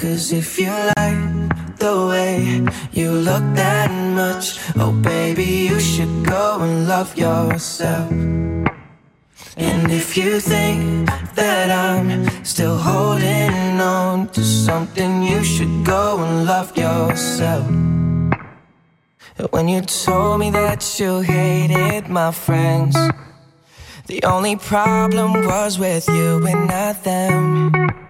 Cause if you like the way you look that much, oh baby, you should go and love yourself. And if you think that I'm still holding on to something, you should go and love yourself. When you told me that you hated my friends, the only problem was with you and not them.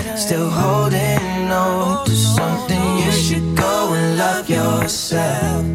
still holding on to something, you should go and love yourself.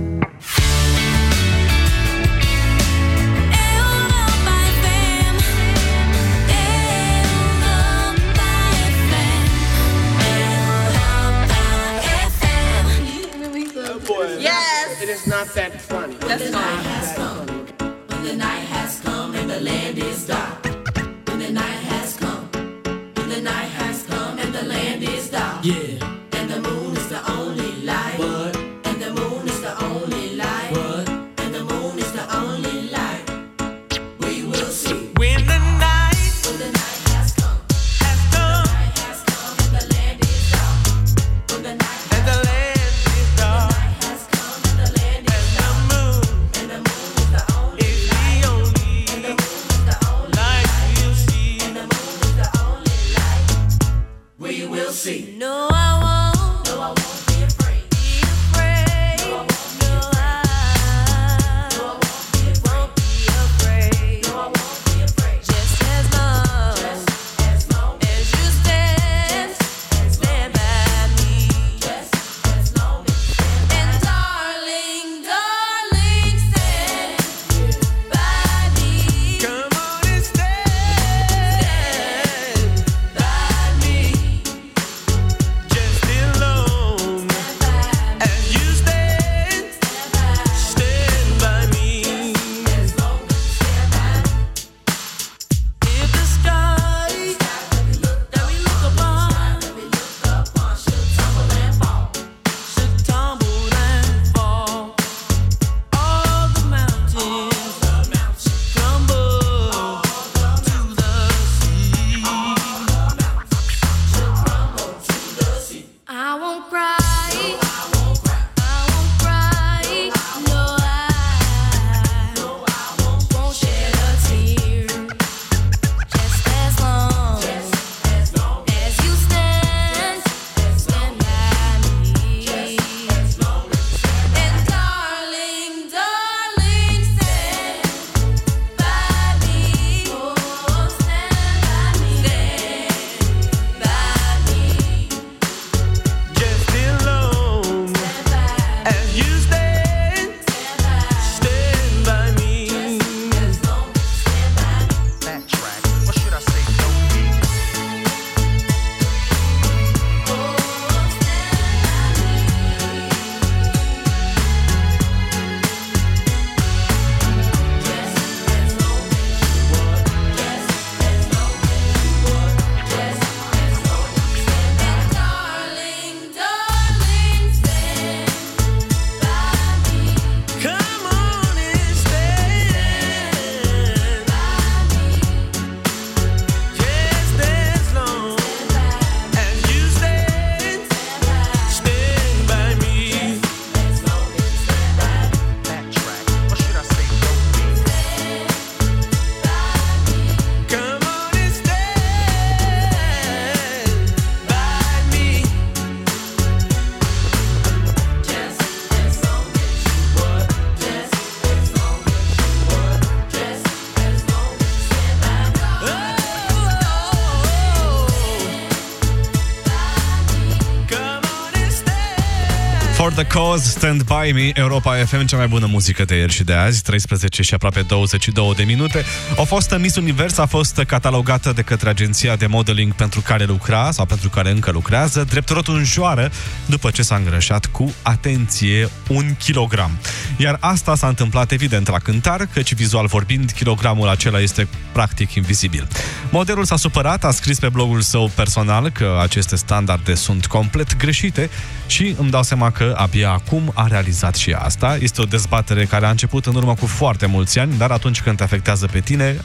For the Cause, Stand By Me, Europa FM, cea mai bună muzică de ieri și de azi, 13 și aproape 22 de minute. O fostă Miss Univers a fost catalogată de către agenția de modeling pentru care lucra sau pentru care încă lucrează, drept rotunjoară, după ce s-a îngrășat cu, atenție, un kilogram. Iar asta s-a întâmplat evident la cântar, căci vizual vorbind, kilogramul acela este practic invizibil. Modelul s-a supărat, a scris pe blogul său personal că aceste standarde sunt complet greșite și îmi dau seama că abia acum a realizat și asta. Este o dezbatere care a început în urmă cu foarte mulți ani, dar atunci când te afectează pe tine,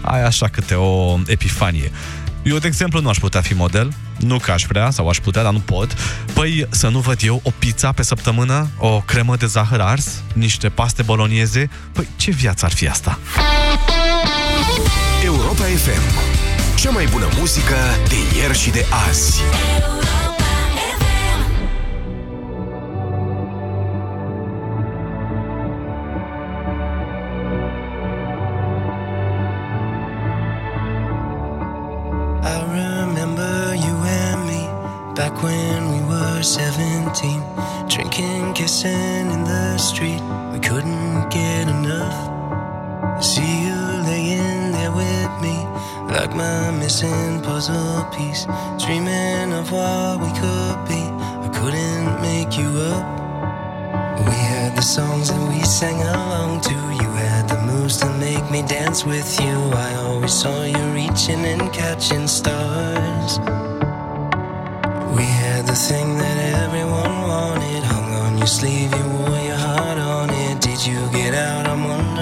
ai așa câte o epifanie. Eu, de exemplu, nu aș putea fi model, nu că aș vrea sau aș putea, dar nu pot. Păi să nu văd eu o pizza pe săptămână, o cremă de zahăr ars, niște paste bolonieze, păi ce viață ar fi asta? Europa FM. Cea mai bună muzică de ieri și de azi. Kissing in the street. We couldn't get enough. I See you laying there with me, like my missing puzzle piece. Dreaming of what we could be. I couldn't make you up. We had the songs that we sang along to. You had the moves to make me dance with you. I always saw you reaching and catching stars. We had the thing that everyone wanted. Sleeve, you wore your heart on it. Did you get out? I'm wondering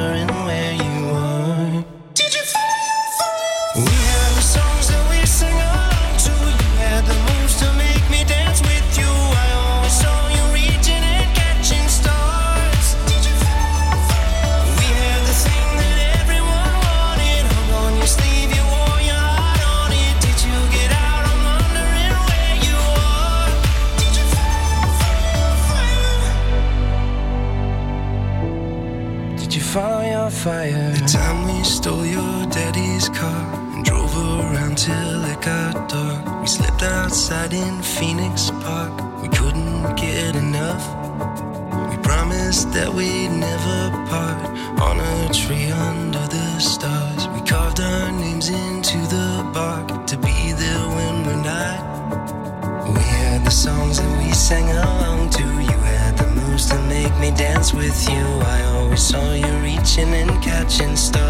with you. I always saw you reaching and catching stars.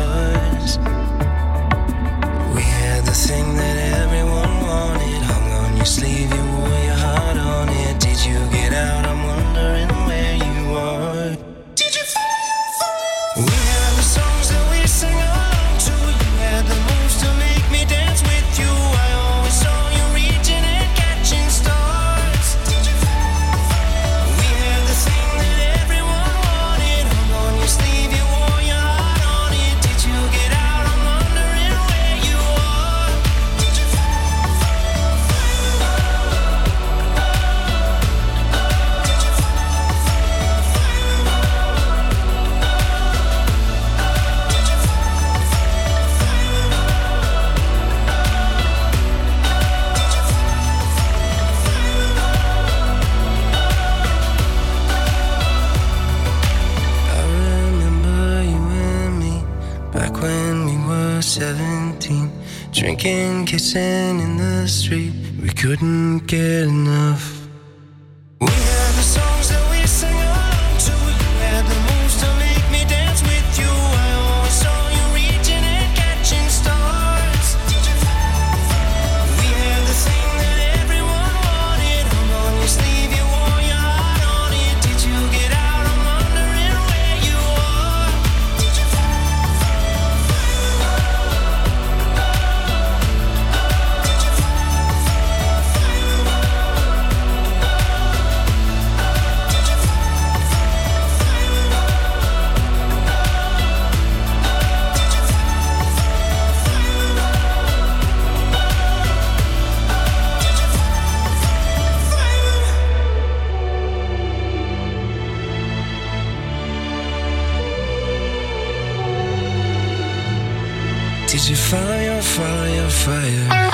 You fire, fire, fire?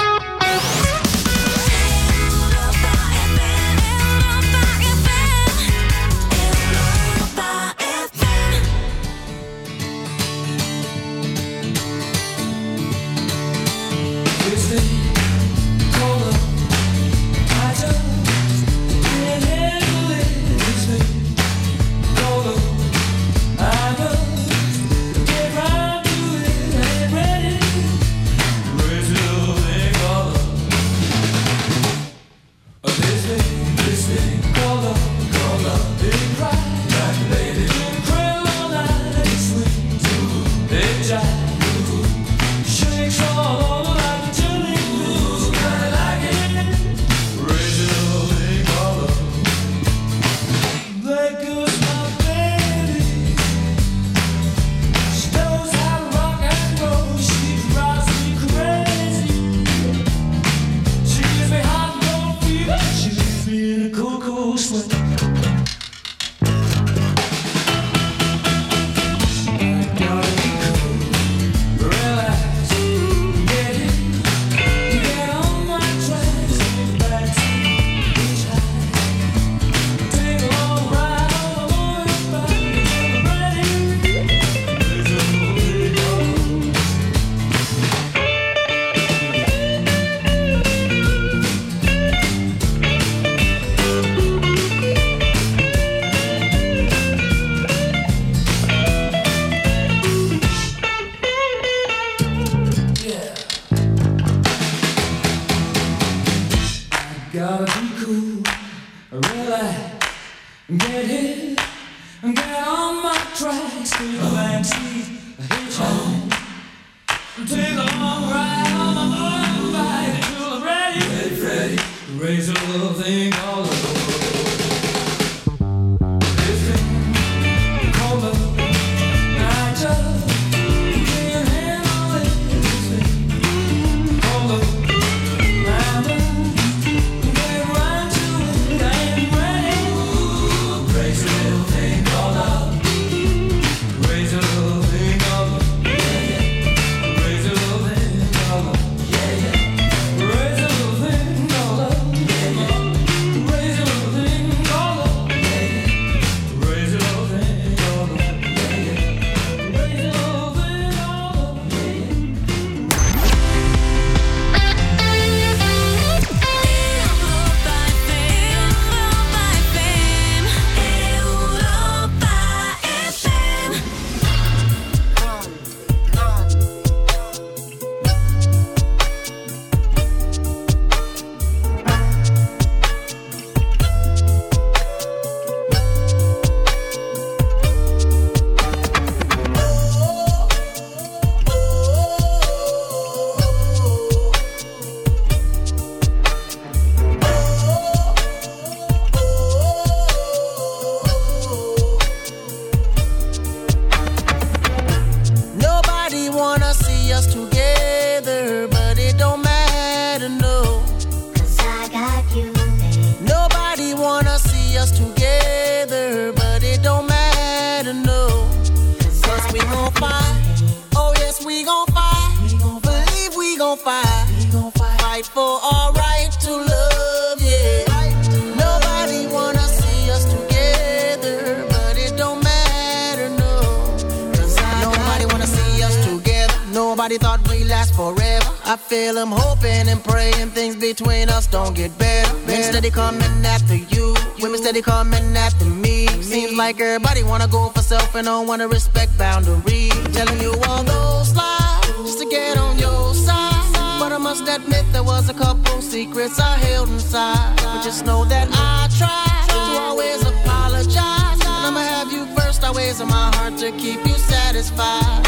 I feel I'm hoping and praying things between us don't get better. better. Men steady coming after you, women steady coming after me. Seems like everybody wanna go for self and don't wanna respect boundaries. Telling you all those lies just to get on your side. But I must admit there was a couple secrets I held inside. But just know that I tried to always apologize. And I'ma have you first always in my heart to keep you satisfied.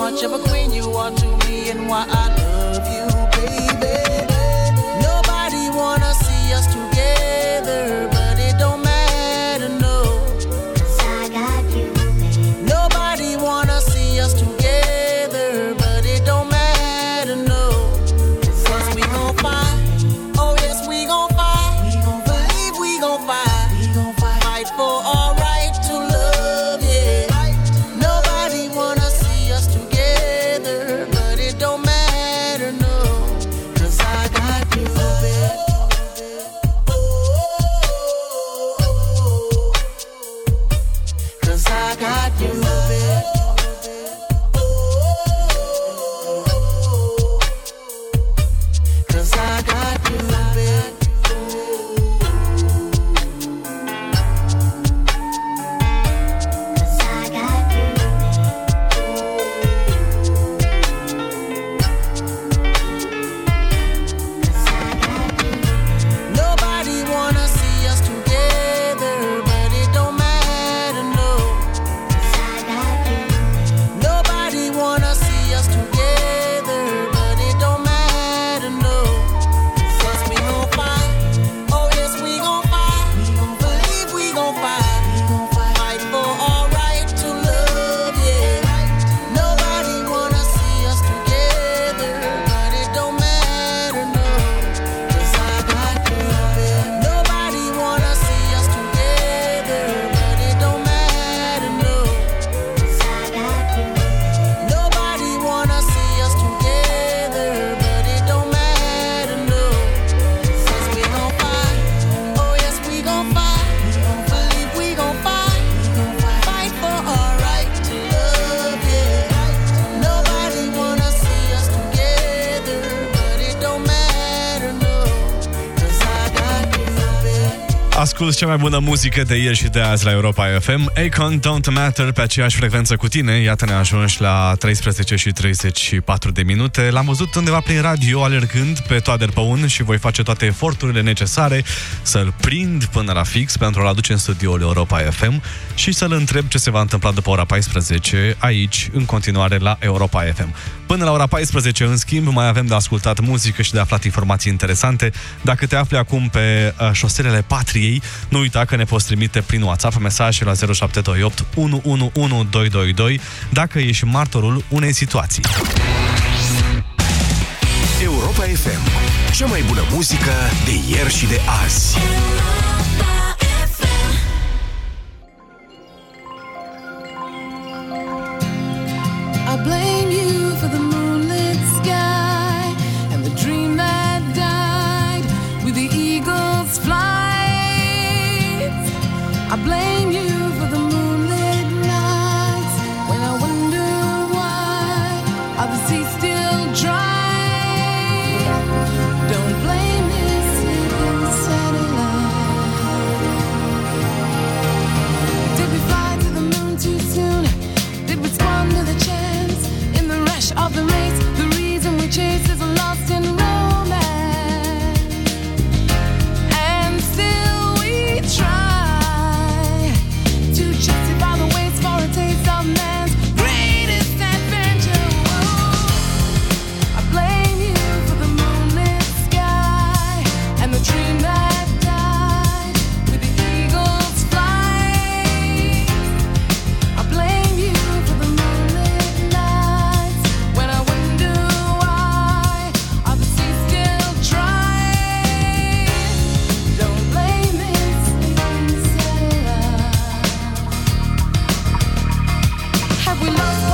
much of a queen you are to me and why I Ascult cea mai bună muzică de ieri și de azi la Europa FM. Akon Don't Matter pe aceeași frecvență cu tine. Iată ne ajungi la 13 și 34 de minute. L-am văzut undeva prin radio alergând pe Toader Păun și voi face toate eforturile necesare să-l prind până la fix pentru a-l aduce în studioul Europa FM și să-l întreb ce se va întâmpla după ora 14 aici, în continuare la Europa FM. Până la ora 14, în schimb, mai avem de ascultat muzică și de aflat informații interesante. Dacă te afli acum pe uh, șoselele Patriei, nu uita că ne poți trimite prin WhatsApp mesaje la 0728 111222 dacă ești martorul unei situații. Europa FM. Cea mai bună muzică de ieri și de azi. we lost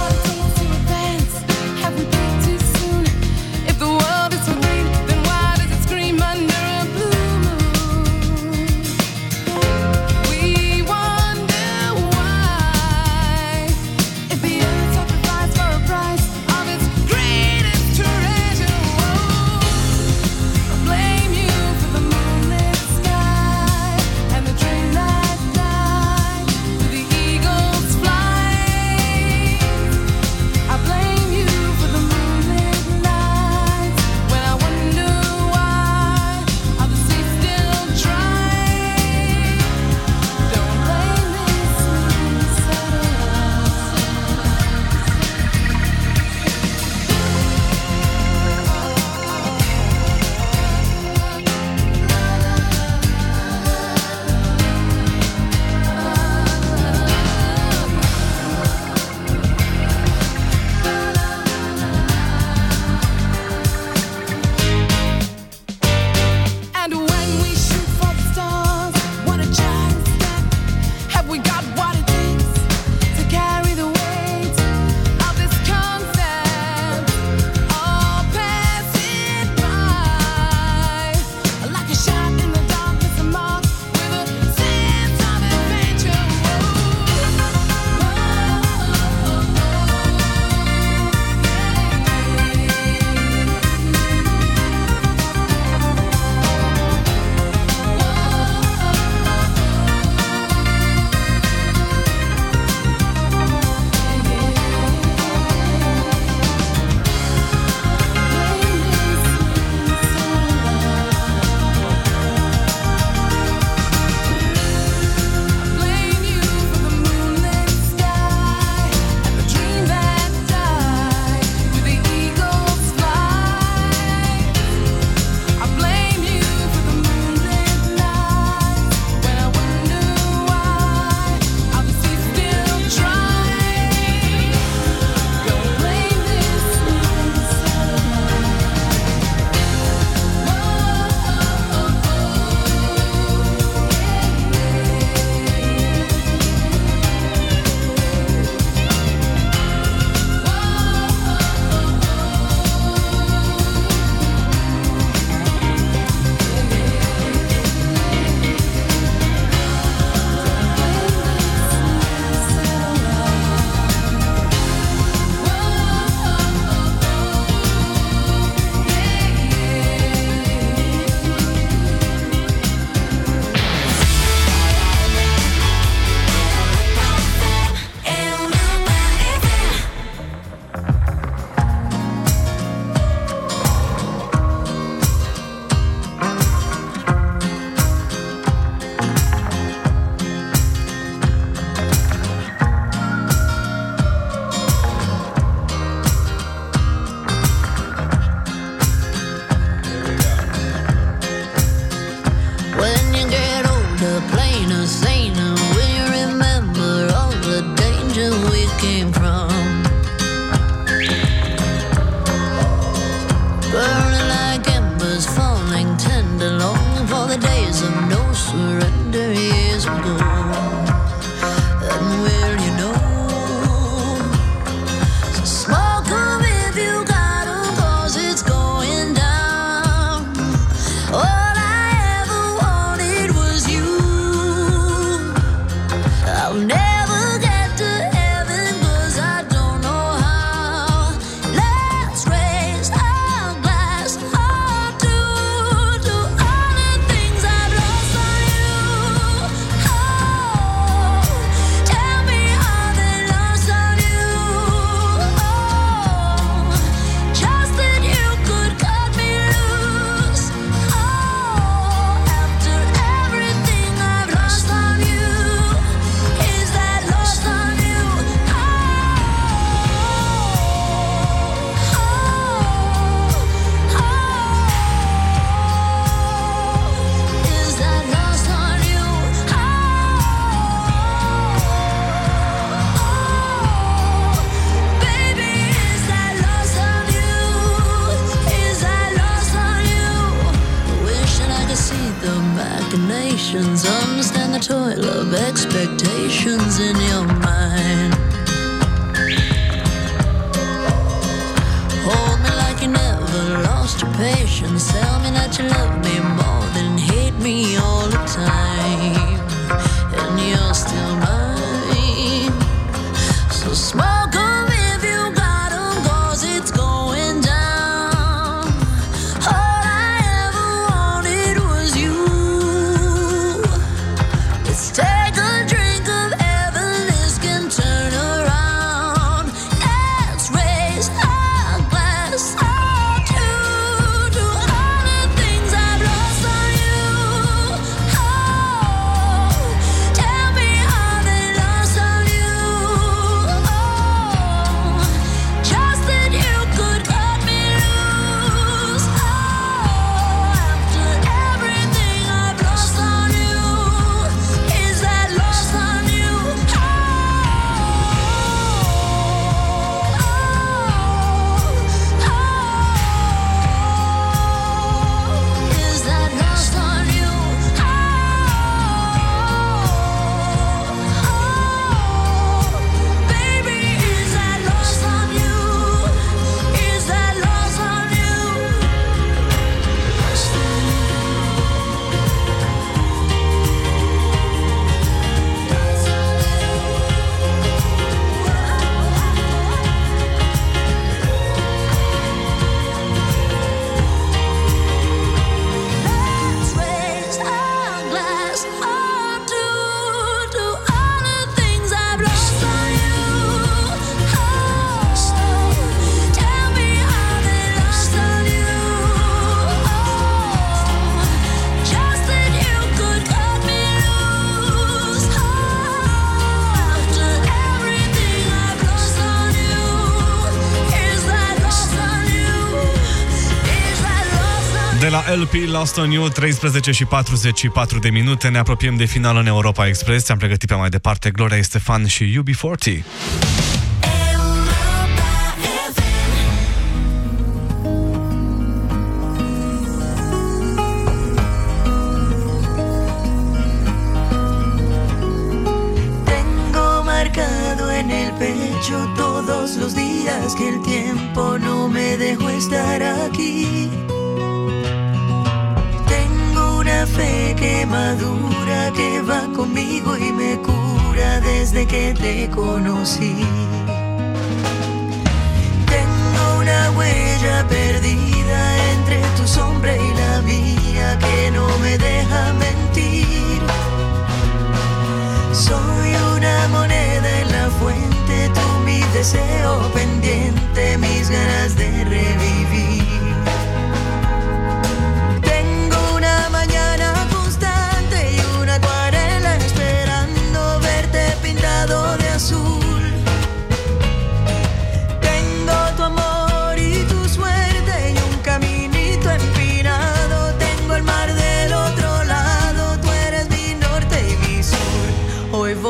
De la LP Last on You, 13 și 44 de minute, ne apropiem de final în Europa Express. Am pregătit pe mai departe Gloria Stefan și UB40.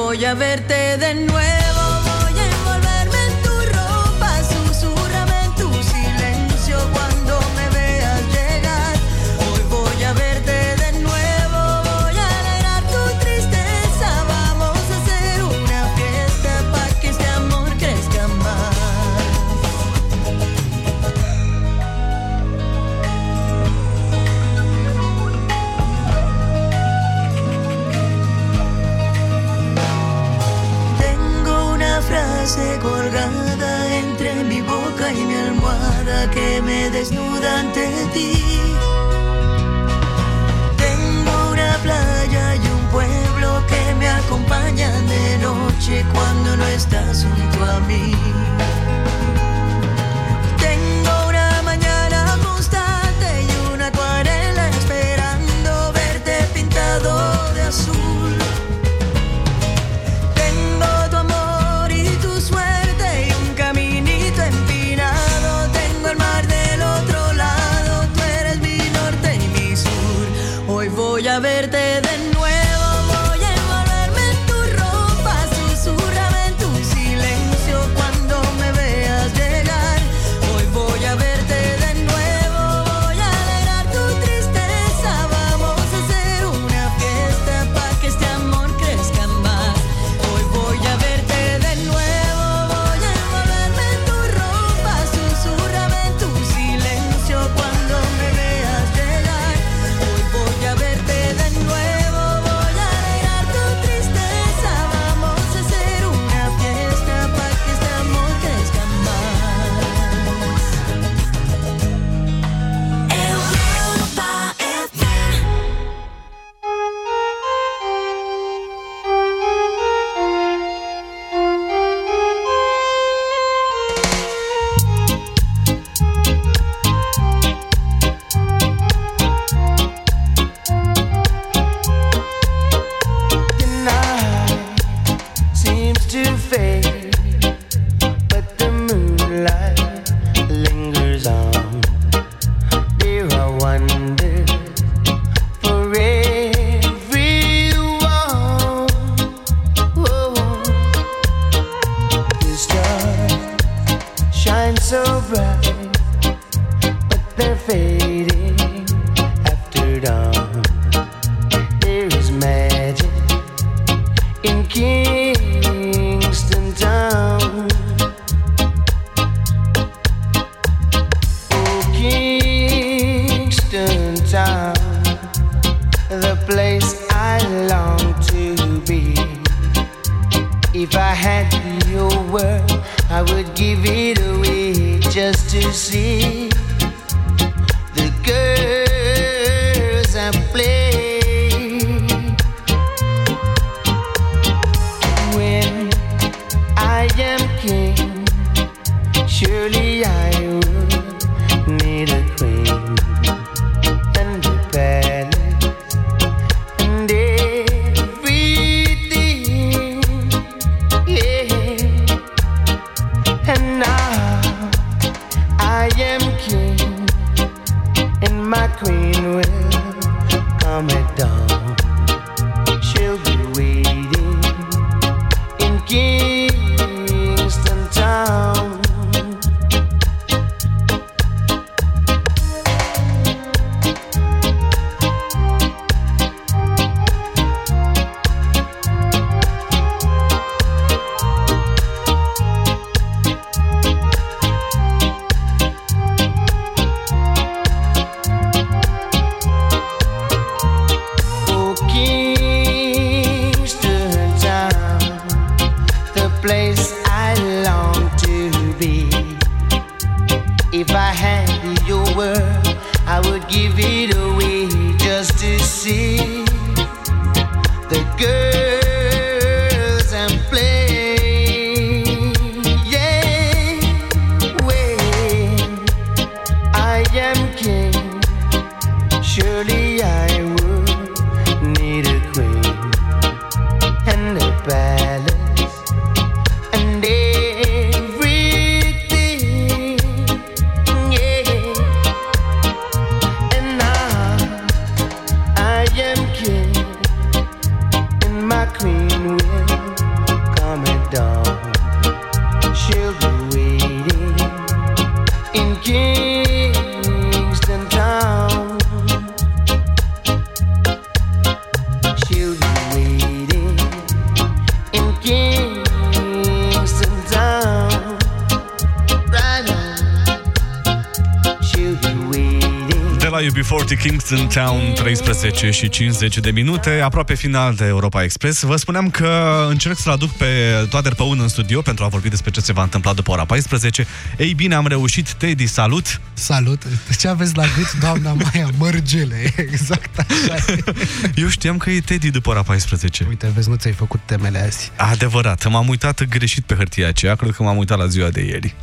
voy a verte de nuevo. que me desnuda ante ti. Tengo una playa y un pueblo que me acompañan de noche cuando no estás junto a mí. UB40 Kingston Town 13 și 50 de minute Aproape final de Europa Express Vă spuneam că încerc să-l aduc pe Toader Păun în studio Pentru a vorbi despre ce se va întâmpla după ora 14 Ei bine, am reușit Teddy, salut Salut! Ce aveți la gât, doamna Maia? Mărgele, exact așa e. Eu știam că e Teddy după ora 14 Uite, vezi, nu ți-ai făcut temele azi. Adevărat, m-am uitat greșit pe hârtia aceea Cred că m-am uitat la ziua de ieri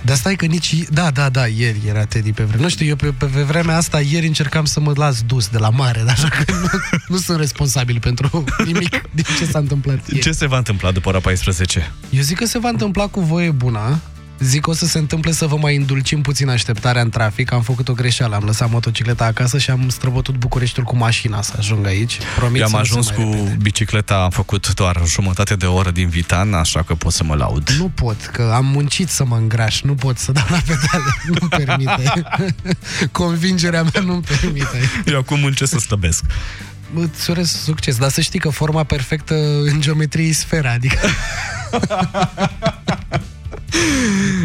Dar stai că nici... Da, da, da, ieri era Teddy pe vreme. Nu știu, eu pe, pe, pe vremea asta ieri încercam să mă las dus de la mare, dar așa că nu, nu sunt responsabil pentru nimic din ce s-a întâmplat ieri. Ce se va întâmpla după ora 14? Eu zic că se va întâmpla cu voie bună. Zic că o să se întâmple să vă mai îndulcim puțin așteptarea în trafic. Am făcut o greșeală, am lăsat motocicleta acasă și am străbătut Bucureștiul cu mașina să ajung aici. Promit Eu am să nu se ajuns mai cu repete. bicicleta, am făcut doar jumătate de oră din Vitan, așa că pot să mă laud. Nu pot, că am muncit să mă îngraș, nu pot să dau la pedale, nu permite. Convingerea mea nu permite. Eu acum muncesc să slăbesc. Îți urez succes, dar să știi că forma perfectă în geometrie e sfera, adică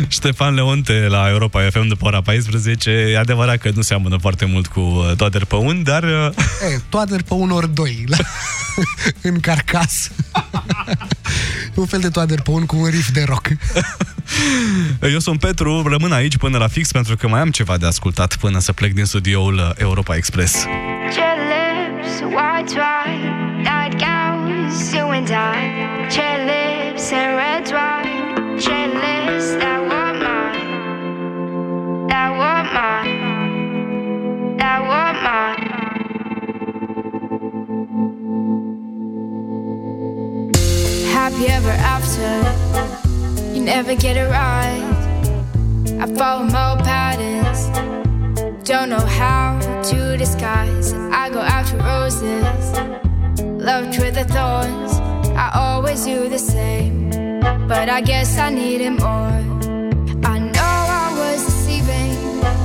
Ștefan Leonte la Europa FM după ora 14. E adevărat că nu seamănă foarte mult cu uh, Toader Păun, dar uh, e, toader pe un ori doi la, în carcas. un fel de toader pe un cu un riff de rock. eu sunt Petru, rămân aici până la fix pentru că mai am ceva de ascultat până să plec din studioul uh, Europa Express. Red lips, white wine, nightgowns, you and I. Red lips and red wine, red never get it right. I follow my patterns. Don't know how to disguise. I go after roses, loved with the thorns. I always do the same, but I guess I needed more. I know I was deceiving,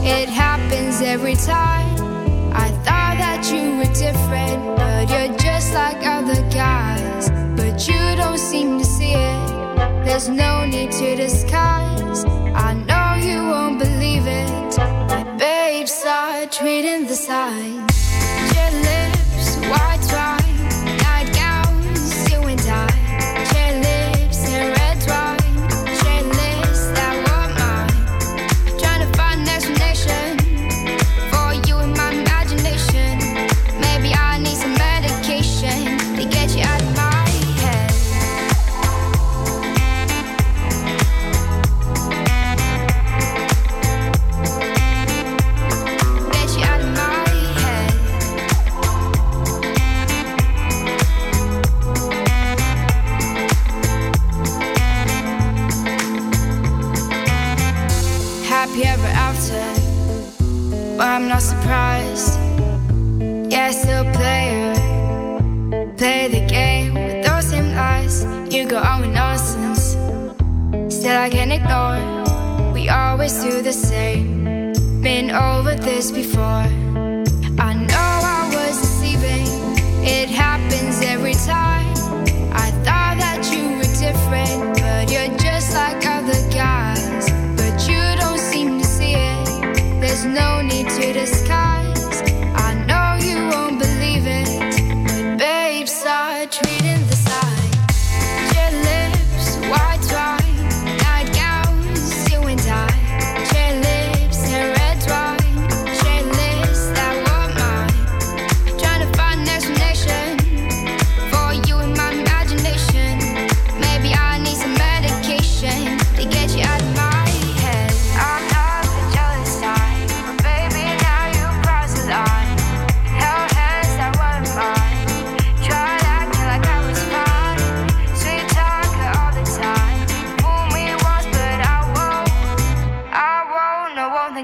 it happens every time. I thought that you were different, but you're just like other guys. But you don't seem to see it, there's no need to disguise. I know you won't believe it, but babe, start reading the signs. This before.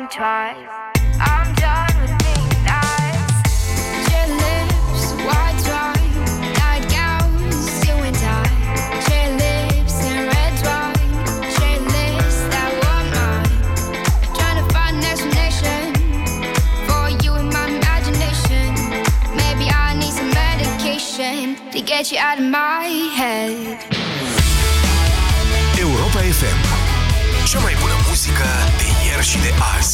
Twice. I'm done with lips, white wine, nightgowns, lips red wine, lips that were mine. Trying to find an explanation for you in my imagination. Maybe I need some medication to get you out of my head. Europa FM. Cea mai bună muzică de ieri și de azi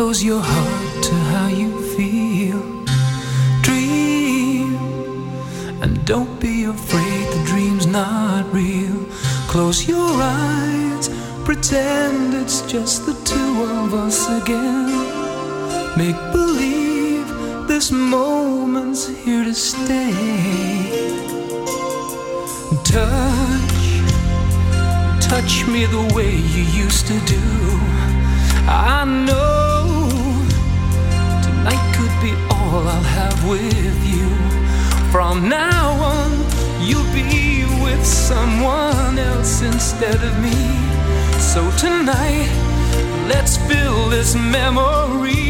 close your heart to how you feel. Dream, and don't be afraid the dream's not real. Close your eyes, pretend it's just the two of us again. Make moment's here to stay. Touch, touch me the way you used to do. I know tonight could be all I'll have with you. From now on, you'll be with someone else instead of me. So tonight, let's fill this memory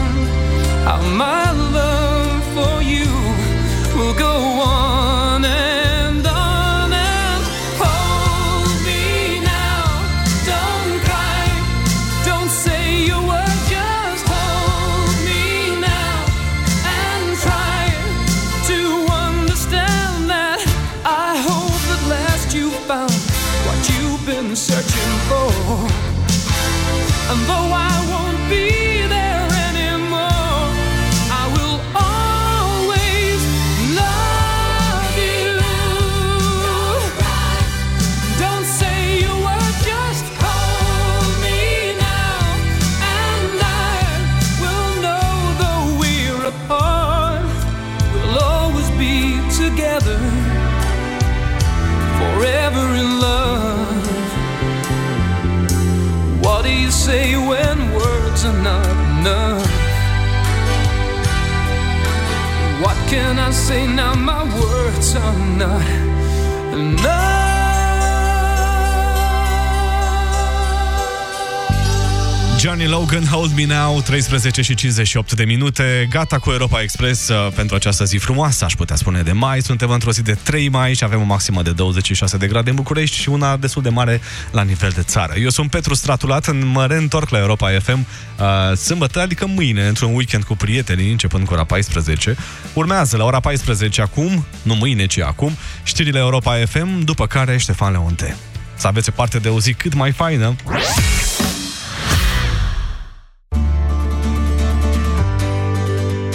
My love for you will go on Now, 13 și 58 de minute. Gata cu Europa Express uh, pentru această zi frumoasă, aș putea spune, de mai. Suntem într-o zi de 3 mai și avem o maximă de 26 de grade în București și una destul de mare la nivel de țară. Eu sunt Petru Stratulat, mă reîntorc la Europa FM uh, sâmbătă, adică mâine, într-un weekend cu prietenii, începând cu ora 14. Urmează la ora 14 acum, nu mâine, ci acum, știrile Europa FM, după care Ștefan Leonte. Să aveți parte de o zi cât mai faină.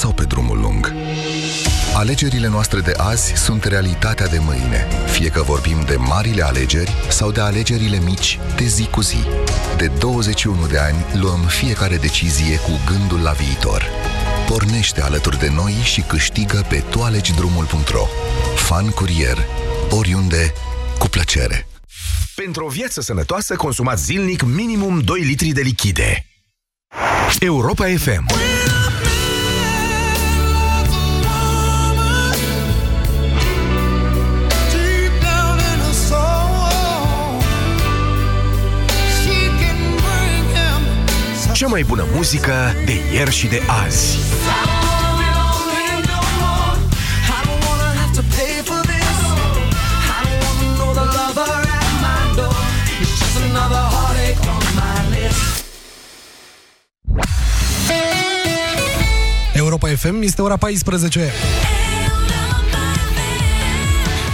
sau pe drumul lung? Alegerile noastre de azi sunt realitatea de mâine, fie că vorbim de marile alegeri sau de alegerile mici de zi cu zi. De 21 de ani luăm fiecare decizie cu gândul la viitor. Pornește alături de noi și câștigă pe toalegiDrumul.ro Fan curier, oriunde, cu plăcere. Pentru o viață sănătoasă, consumați zilnic minimum 2 litri de lichide. Europa FM. Cea mai bună muzică de ieri și de azi. Europa FM este ora 14.